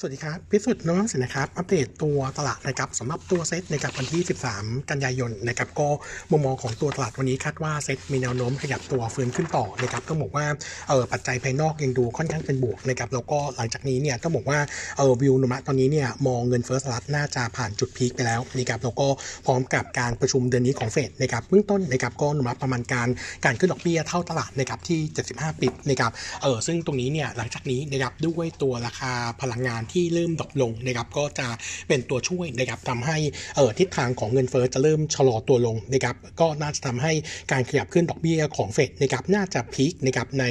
สวัสดีครับ พิสุทธิ์น้องสินนะครับ อัปเดตตัวตลาดนะครับสำหรับตัวเซตนะครับวันที่ 13 กันยายนนะครับก็มุมมองของตัวตลาดวันนี้คาดว่าเซตมีแนวโน้มขยับตัวฟื้นขึ้นต่อนะครับต้องบอกว่าเออปัจจัยภายนอกยังดูค่อนข้างเป็นบวกนะครับแล้วก็หลังจากนี้เนี่ยต้องบอกว่าเออวิวนุมะตอนนี้เนี่ยมองเงินเฟ้อสหรัฐน่าจะผ่านจุดพีคไปแล้วนะครับแล้วก็พร้อมกับการประชุมเดือนนี้ของเฟดนะครับเบื้องต้นนะครับก็นุมะประมาณการการขึ้นดอกเบี้ยเท่าตลาดนะครับที่ 75 ปิบนะครับเออซึ่งตรงนี้เนี่ยหลังจากนี้นะครับด้วยตัวราคาพลังงานที่เริ่มดรอปลงนะครับก็จะเป็นตัวช่วยนะครับทำให้เออทิศทางของเงินเฟ้อจะเริ่มชะลอตัวลงนะครับก็น่าจะทำให้การขยับขึ้นดอกเบี้ยของเฟดนะครับน่าจะพีคนะครับใน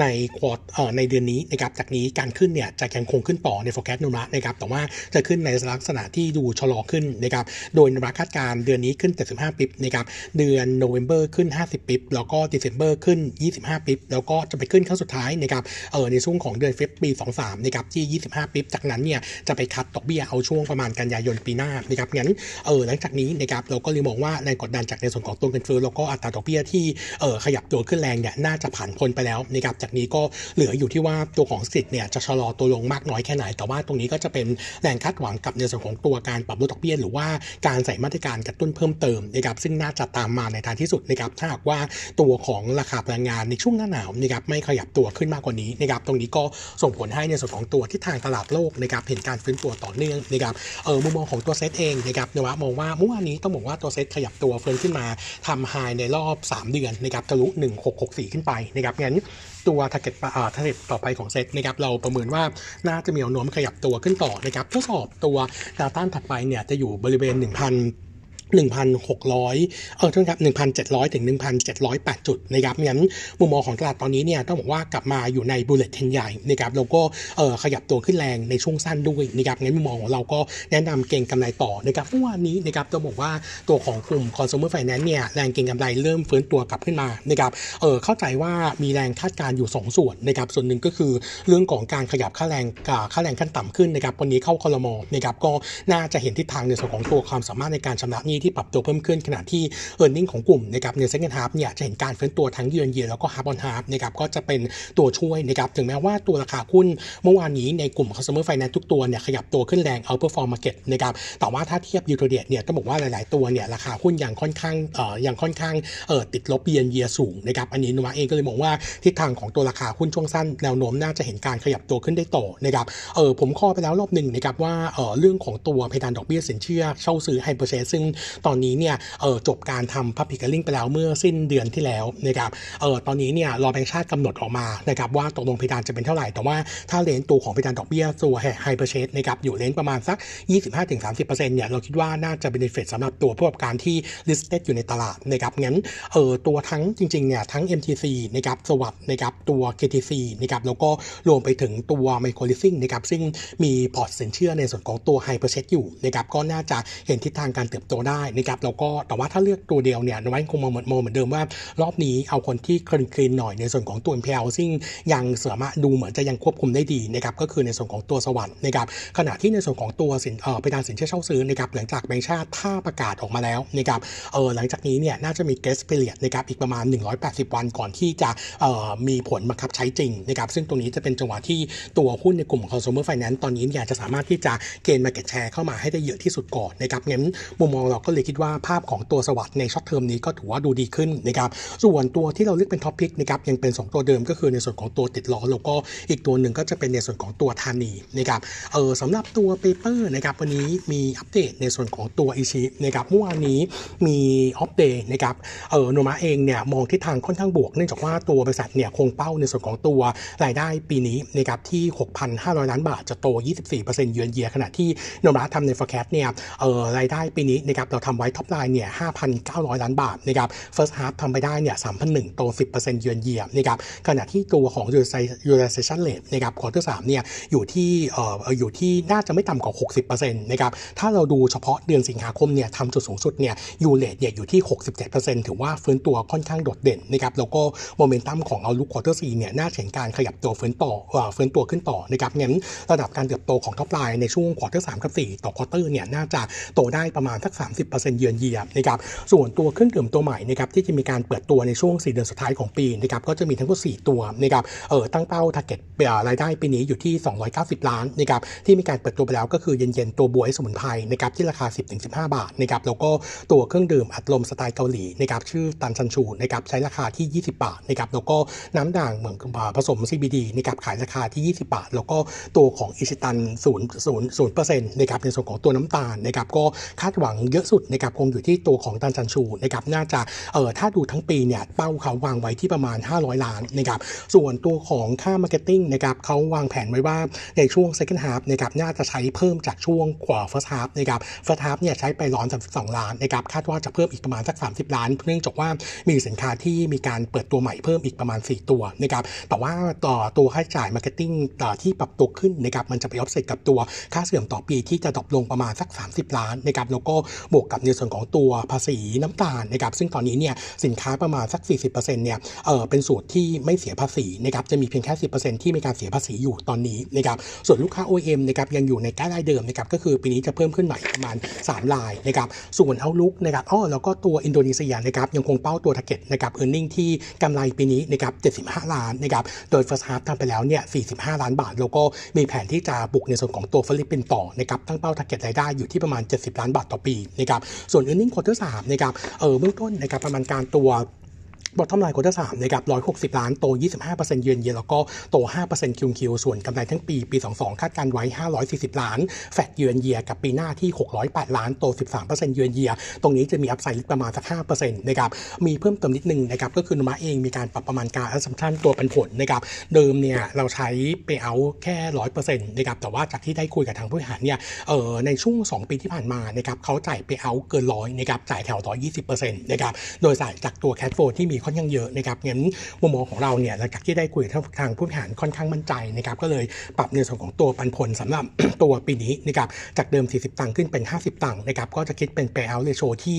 ในควอตเอ่อในเดือนนี้นะครับจากนี้การขึ้นเนี่ยจะยังคงขึ้นต่อใน forecast นุมะนะครับแต่ว่าจะขึ้นในลักษณะที่ดูชะลอขึ้นนะครับโดยนุมะคาดการณ์เดือนนี้ขึ้น 75 ปิบนะครับเดือนโนเวม ber ขึ้น 50 ปิบแล้วก็ December ขึ้น 25 ปิบแล้วก็จะไปขึ้นครั้งสุดท้ายนะครับเออในช่วงของเดือนเฟบปี 23นะครับที่ 25 ปิบจากนั้นเนี่ยจะไปคัดดอกเบี้ยเอาช่วงประมาณกันยายนปีหน้านะครับงั้นเออหลังจากนี้นะครับเราก็เลยมองว่าแรงกดดันจากในส่วนของตัวเงินเฟ้อแล้วก็อัตราดอกเบี้ยที่เออขยับตัวขึ้นแรงเนี่ยน่าจะผ่านพ้นไปแล้วนะครับจากนี้ก็เหลืออยู่ที่ว่าตัวของสิทธิ์เนี่ยจะชะลอตัวลงมากน้อยแค่ไหน แต่ว่าตรงนี้ก็จะเป็นแรงคาดหวังกับในส่วนของตัวการปรับลดดอกเบี้ยหรือว่าการใส่มาตรการกระตุ้นเพิ่มเติมนะครับซึ่งน่าจะตามมาในทางที่สุดนะครับถ้าหากว่าตัวของราคาพลังงานในช่วงหน้าหนาวนะครับไม่ขยับตัวขึ้นมากกว่านี้นะครับตรงนี้ก็ส่งผลให้ในส่วนของตัวที่ทางตลาดโลกนะครับเห็นการฟื้นตัวต่อเนื่องนะครับเออมุมมองของตัวเซตเองนะครับโนมูระมองว่าเมื่อวานนี้ต้องบอกว่าตัวเซตขยับตัวฟื้นขึ้นมาทำ high ในรอบ 3 เดือนนะครับทะลุ 1664 ขึ้นไปนะครับงั้นตัว target อ่า target ต่อไปของเซตนะครับเราประเมินว่าน่าจะมีแนวโน้มขยับตัวขึ้นต่อนะครับทดสอบตัวดาวต้านถัดไปเนี่ยจะอยู่บริเวณ 1,000 1,600 เออโทษครับ1,700 ถึง 1,708 จุดนะครับงั้นมุมมองของตลาดตอนนี้เนี่ยต้องบอกว่ากลับมาอยู่ในบุลเลตเทนใหญ่นะครับแล้วก็เออขยับตัวขึ้นแรงในช่วงสั้นด้วยนะครับงั้นมุมมองของเราก็แนะนำเก่งกำไรต่อนะครับเมื่อวานนี้นะครับต้องบอกว่าตัวของกลุ่ม consumer finance เนี่ยแรงเก่งกำไรเริ่มฟื้นตัวกลับขึ้นมานะครับเออเข้าใจว่ามีแรงคาดการณ์อยู่ 2 ส่วนนะครับส่วนหนึ่งก็คือเรื่องของการขยับค่าแรงค่าแรงขั้นต่ำขึ้นนะครับวันนี้เข้าคอรมอนะครับก็น่าจะเห็นทิศทางในส่วนของตัวความสามารถในการชำระหนี้ที่ปรับตัวเพิ่มขึ้นขณะที่ e a r n i n g ของกลุ่มนะครับใน second half เนี่ยจะเห็นการเฟ้นตัวทั้งเยือนเยียแล้วก็ half on half นะครับก็จะเป็นตัวช่วยนะครับถึงแม้ว่าตัวราคาหุ้นเมื่อวานนี้ในกลุ่ม consumer finance ทุกตัวเนี่ยขยับตัวขึ้นแรง outperform market นะครับแต่ว่าถ้าเทียบ year to date เนี่ยต้องบอกว่าหลาย ๆ ตัวเนี่ยราคาหุ้นยังค่อนข้างเอ่อยังค่อนข้างเอ่อติดลบเยือนเยียสูงนะครับอันนี้โนมูระเองก็เลยมองว่าทิศทางของตัวราคาหุ้นช่วงสั้นแนวโน้มน่าจะเห็นการขยับตัวขึ้นได้ต่อนะครับเออผม call ไปแล้วรอบหนึ่งนะครับว่าเออเรื่องของตัวเพดานดอกเบี้ยสินเชื่อเช่าซื้อ hire purchase ซึ่งตอนนี้เนี่ยเออจบการทำ Public Hearing ไปแล้วเมื่อสิ้นเดือนที่แล้วนะครับเออตอนนี้เนี่ยรอแบงค์ชาติกำหนดออกมานะครับว่าตกลงเพดานจะเป็นเท่าไหร่ แต่ว่าถ้า range ตัวของเพดานดอกเบี้ยตัว hire purchase นะครับอยู่ range ประมาณสัก 25-30%เนี่ยเราคิดว่าน่าจะเป็นเฟสสำหรับตัวผู้ประกอบการที่ listed อยู่ในตลาดนะครับงั้นเออตัวทั้งจริงๆเนี่ยทั้ง MTC นะครับสวัสด์นะครับตัว KTC นะครับแล้วก็รวมไปถึงตัว Micro Leasing นะครับซึ่งมีพอร์ตสินเชื่อในส่วนของตัวไฮเปอร์เชสอยู่นะครับก็น่าจะเห็นทิศทางการเติบโตได้ได้นะครับแล้วก็แต่ว่าถ้าเลือกตัวเดียวเนี่ยนวัยคงมองเหมือนมองเหมือนเดิมว่า รอบนี้เอาคนที่คลีนคลีนหน่อยในส่วนของตัว NPL ซึ่งยังสามารถดูเหมือนจะยังควบคุมได้ดีนะครับก็คือในส่วนของตัวสวรรค์นะครับขณะที่ในส่วนของตัวสินเอ่อไปทางสินเชื่อเช่าซื้อนะครับหลังจากแบงก์ชาติถ้าประกาศออกมาแล้วนะครับเออหลังจากนี้เนี่ยน่าจะมี grace period นะครับอีกประมาณ 180 วันก่อนที่จะเอ่อมีผลบังคับใช้จริงนะครับซึ่งตรงนี้จะเป็นจังหวะที่ตัวหุ้นในกลุ่ม consumer finance ตอนนี้เนี่ยจะสามารถที่จะเกณฑ์ market share เข้ามาให้ได้เยอะที่สุดก่อนนะครับงั้นมุมมองเราก็เลยคิดว่าภาพของตัวสวัสด์ใน short term นี้ก็ถือว่าดูดีขึ้นนะครับส่วนตัวที่เราเลือกเป็น top pick นะครับยังเป็น 2 ตัวเดิมก็คือในส่วนของตัวติดล้อแล้วก็อีกตัวหนึ่งก็จะเป็นในส่วนของตัวธานีนะครับเออสำหรับตัว paper นะครับวันนี้มีอัปเดตในส่วนของตัวอิชินะครับเมื่อวานนี้มีอัปเดตนะครับเออโนมูระเองเนี่ยมองทิศทางค่อนข้างบวกเนื่องจากว่าตัวบริษัทเนี่ยคงเป้าในส่วนของตัวรายได้ปีนี้นะครับที่ 6,500 ล้านบาทจะโต 24% year on year ขณะที่โนมูระทำใน forecast เนี่ยเออรายได้ปีนี้นะครับเราทำไว้ top line เนี่ย5,900 ล้านบาทนะครับ first half ทำไปได้เนี่ย3,001โต 10%เยือนเยียมนะครับขณะที่ตัวของ utilization rate นะครับ quarter 3เนี่ยอยู่ที่เอ่ออยู่ที่น่าจะไม่ต่ำกว่า 60%นะครับถ้าเราดูเฉพาะเดือนสิงหาคมเนี่ยทำจุดสูงสุดเนี่ย U-rate เนี่ยอยู่ที่ 67%ถือว่าฟื้นตัวค่อนข้างโดดเด่นนะครับแล้วก็โมเมนตัมของ outlook quarter 4เนี่ยน่าเห็นการขยับตัวฟื้นต่อเอ่อฟื้นตัวขึ้นต่อนะครับงั้นระดับการเติบโตของ top line ในช่วง quarter 3กับ4ต่อ quarter เนี่ยน่าจะโตได้ประมาณสัก30%เยือนเยียนะครับส่วนตัวเครื่องดื่มตัวใหม่นะครับที่จะมีการเปิดตัวในช่วง 4 เดือนสุดท้ายของปีนะครับก็จะมีทั้งหมด4ตัวนะครับเออตั้งเป้า targetรายได้ปีนี้อยู่ที่ 290 ล้านนะครับที่มีการเปิดตัวไปแล้วก็คือเย็นๆตัวบวยสมุนไพรนะครับที่ราคา 10-15 บาทนะครับแล้วก็ตัวเครื่องดื่มอัดลมสไตล์เกาหลีนะครับชื่อตันชันชูนะครับใช้ราคาที่ 20 บาทนะครับแล้วก็น้ำด่างเหมือนผสม CBD นะครับขายราคาที่ 20 บาท แล้วก็ตัวของอิชิตัน0 0 0เปอร์เซ็นต์นะครับในส่วนของตัวน้ำตาลนะครับก็คาดหวังเยอะสุดนะครับคงอยู่ที่ตัวของตันชันชูนะครับน่าจะเออถ้าดูทั้งปีเนี่ยเป้าเขาวางไว้ที่ประมาณ 500 ล้านนะครับส่วนตัวของค่า marketing นะครับเขาวางแผนไว้ว่าในช่วง second half นะครับน่าจะใช้เพิ่มจากช่วงกว่า first half นะครับ first half เนี่ยใช้ไปร้อน32 ล้านนะครับคาดว่าจะเพิ่มอีกประมาณสัก 30 ล้าน เนื่องจากว่ามีสินค้าที่มีการเปิดตัวใหม่เพิ่มอีกประมาณ 4 ตัวนะครับแต่ว่าต่อตัวค่าใช้จ่าย marketing ที่ปรับตัวขึ้นนะครับมันจะไปออฟเซตกับตัวค่าเสื่อมต่อปีที่จะ drop ลงประมาณสัก 30 ล้านนะครับแล้วก็บวกกับในส่วนของตัวภาษีน้ำตาลนะครับซึ่งตอนนี้เนี่ยสินค้าประมาณสัก 40%เนี่ยเออเป็นสูตรที่ไม่เสียภาษีนะครับจะมีเพียงแค่ 10%ที่มีการเสียภาษีอยู่ตอนนี้นะครับส่วนลูกค้า OEM นะครับยังอยู่ในใกล้รายเดิมนะครับก็คือปีนี้จะเพิ่มขึ้นใหม่ประมาณ 3 รายนะครับส่วน outlook นะครับอ้อแล้วก็ตัวอินโดนีเซียนะครับยังคงเป้าตัว target นะครับ earning ที่กำไรปีนี้นะครับ75 ล้านนะครับโดย first half ทำไปแล้วเนี่ย45 ล้านบาท แล้วก็มีแผนที่จะบุกในส่วนของตัวฟิลิปปินส์ต่อนะครับตั้งเป้า target รายได้อยู่ที่ประมาณ 70 ล้านบาทต่อปีนะครับส่วน e a r n i n g quarter 3นะครับเออเบื้องต้นนะครับประมาณการตัว bottom line quarter สามนะครับร้อยหกสิบล้านโตยี่สิบห้าเปอร์เซ็นต์เยือนเยียแล้วก็โตห้าเปอร์เซ็นต์ Q Q ส่วนกำไรทั้งปี ปีสองสองคาดการไว้ห้าร้อยสี่สิบล้าน flat year on year กับปีหน้าที่หกร้อยแปดล้าน โตสิบสามเปอร์เซ็นต์เยือนเยีย ตรงนี้จะมี upside ประมาณสักห้าเปอร์เซ็นต์นะครับ มีเพิ่มเติมนิดนึงนะครับ ก็คือโนมูระเองมีการปรับประมาณการ assumption ตัวปันผลนะครับ เดิมเนี่ยเราใช้ payout แค่ร้อยเปอร์เซ็นต์นะครับ แต่ว่าจากที่ได้คุยกับทางผู้บริหารเนี่ยเออในช่วงสองปีที่ผ่านมานะครับเขาจ่ายเปเอาเกินร้อยนะครับจ่ายแถวร้อยยี่สิบเปอร์เซ็นต์นะครับโดยสายจากตัวแคทโฟที่มีค่อนข้างเยอะนะครับงั้นมุมมองของเราเนี่ยหลังจากที่ได้คุยกับทางผู้บริหารค่อนข้างมั่นใจนะครับก็เลยปรับในส่วนของตัวปันผลสำหรับตัวปีนี้นะครับจากเดิม 40 ตังค์ขึ้นเป็น 50 ตังค์นะครับก็จะคิดเป็น payout ratio ที่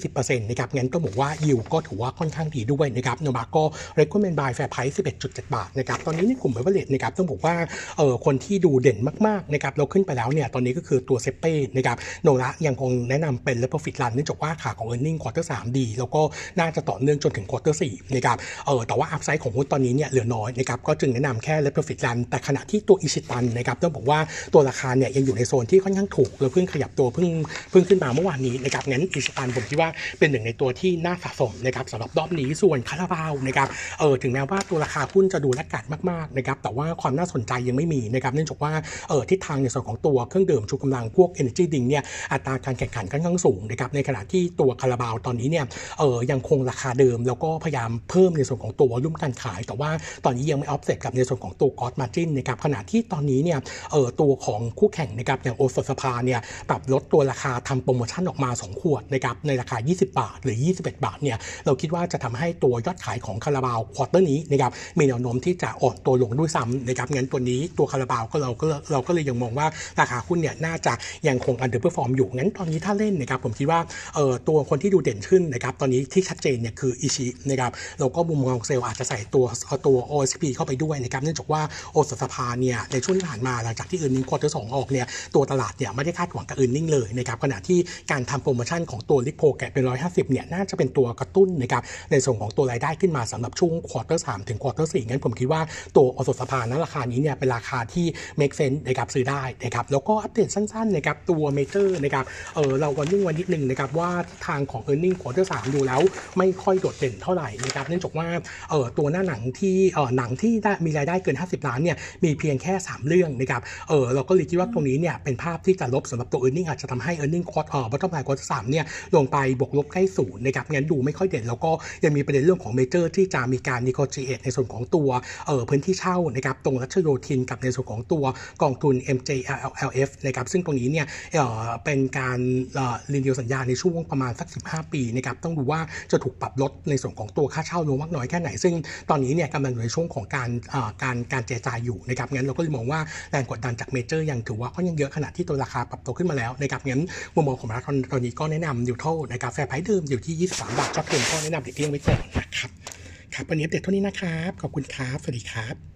120%นะครับงั้นก็บอกว่ายิวก็ถือว่าค่อนข้างดีด้วยนะครับโนบาก็ recommend buy fair price 11.7 บาทนะครับตอนนี้ในกลุ่ม beverage นะครับต้องบอกว่าเออคนที่ดูเด่นมากๆนะครับเราขึ้นไปแล้วเนี่ยตอนนี้ก็คือตัวเซเป้นะครับโนระยังคงแนะนำเป็น profit run เนื่องจากว่าขาของ earning quarter 3ดี แล้วก็น่าจะต่อเนื่องจจนถึง quarter 4นะครับเออแต่ว่าอัพไซด์ของหุ้นตอนนี้เนี่ยเหลือน้อยนะครับก็จึงแนะนำแค่ let profit run แต่ขณะที่ตัวอิชิตันนะครับต้องบอกว่าตัวราคาเนี่ยยังอยู่ในโซนที่ค่อนข้างถูกแล้วเพิ่งขยับตัวเพิ่งเพิ่งขึ้นมาเมื่อวานนี้นะครับงั้นอิชิตันผมคิดว่าเป็นหนึ่งในตัวที่น่าสะสมนะครับสำหรับรอบนี้ส่วนคาราบาวนะครับเออถึงแม้ว่าตัวราคาหุ้นจะดู laggard มากๆนะครับแต่ว่าความน่าสนใจยังไม่มีนะครับเนื่องจากว่าเออทิศทางในส่วนของตัวเครื่องดื่มชูกำลังพวก energy d r i n เนี่ยอัตราการแข่งขันค่อนข้างสูงนะครับในขณะที่ตัวคาราบาวตอนนี้เนี่ยเออยังคงราคาเดิมแล้วก็พยายามเพิ่มในส่วนของตัว volume การขาย แต่ว่าตอนนี้ยังไม่ออฟเซ็ตกับในส่วนของตัว gross margin นะครับขณะที่ตอนนี้เนี่ยเออตัวของคู่แข่งนะครับอย่างโอสถสภาเนี่ยปรับลดตัวราคาทำโปรโมชั่นออกมา 2 ขวดนะครับในราคา 20 บาท หรือ 21 บาทเนี่ยเราคิดว่าจะทำให้ตัวยอดขายของคาราบาว quarter นี้นะครับมีแนวโน้มที่จะอ่อนตัวลงด้วยซ้ำนะครับงั้นตัวนี้ตัวคาราบาวก็เราก็เราก็เลยยังมองว่าราคาหุ้นเนี่ยน่าจะยังคง underperform อยู่งั้นตอนนี้ถ้าเล่นนะครับผมคิดว่าเออตัวคนที่ดูเด่นขึ้นนะครับตอนนี้ที่ชัดเจนเนี่ยคืออิชินะครับเราก็มุมมองเซลล์อาจจะใส่ตัวตัว OSP เข้าไปด้วยนะครับเนื่องจากว่าโอสถสภาเนี่ยในช่วงที่ผ่านมาหลังจากที่ earning quarter สองออกเนี่ยตัวตลาดเนี่ยไม่ได้คาดหวังกับ earning เลยนะครับขณะที่การทำโปรโมชั่นของตัวลิโพแกะเป็น 150เนี่ยน่าจะเป็นตัวกระตุ้นนะครับในส่วนของตัวรายได้ขึ้นมาสำหรับช่วง quarter สามถึง quarter สี่งั้นผมคิดว่าตัวโอสถสภานั้นราคานี้เนี่ยเป็นราคาที่ make sense นะครับซื้อได้นะครับแล้วก็อัปเดตสั้นๆนะครับตัวเมเจอร์นะครับเออเรา warning warn นิดนึงนะครับว่าทางของ e a r n i n g ควอเตอร์สดูแล้วไม่ค่อยโดดเด่นเท่าไหร่นะครับเนื่องจากว่าเออตัวหน้าหนังที่เออหนังที่ได้มีรายได้เกิน 50 ล้านเนี่ยมีเพียงแค่ 3 เรื่องนะครับเออเราก็เลยคิดว่าตรงนี้เนี่ยเป็นภาพที่จะลบสำหรับตัว earning อาจจะทำให้ e a r n i n g ควอเออบอททอมไลน์ควอเตอร์สเนี่ยลงไปบวกลบใกล้ศูนย์นะครับงั้นดูไม่ค่อยเด่นแล้วก็ยังมีประเด็นเรื่องของเมเจอร์ที่จะมีการ negotiate ในส่วนของตัวเออพื้นที่เช่านะครับตรงรัชโยธินกับในส่วนของตัวกองทุน MJLF นะครับซึ่งตรงนี้เนี่ยเออเป็นการเอ่อ renew สัญญาในช่วงประมาณสัก 15 ปีนะครับต้องดูว่าจะถูกปรับลดในส่วนของตัวค่าเช่าลงมากน้อยแค่ไหน ซึ่งตอนนี้เนี่ยกำลังอยู่ในช่วงของการการการเจรจาอยู่นะครับงั้นเราก็เลยมองว่าแรงกดดันจากเมเจอร์ยังถือว่าก็ยังเยอะขนาดที่ตัวราคาปรับตัวขึ้นมาแล้วนะครับงั้นมุมมองของเราตอนนี้ก็แนะนำ neutral นะครับ fair price เดิมอยู่ที่ 23 บาท short term ก็แนะนำหลีกเลี่ยงไว้ก่อนนะครับครับวันนี้เด็ดเท่านี้นะครับ ขอบคุณครับ สวัสดีครับ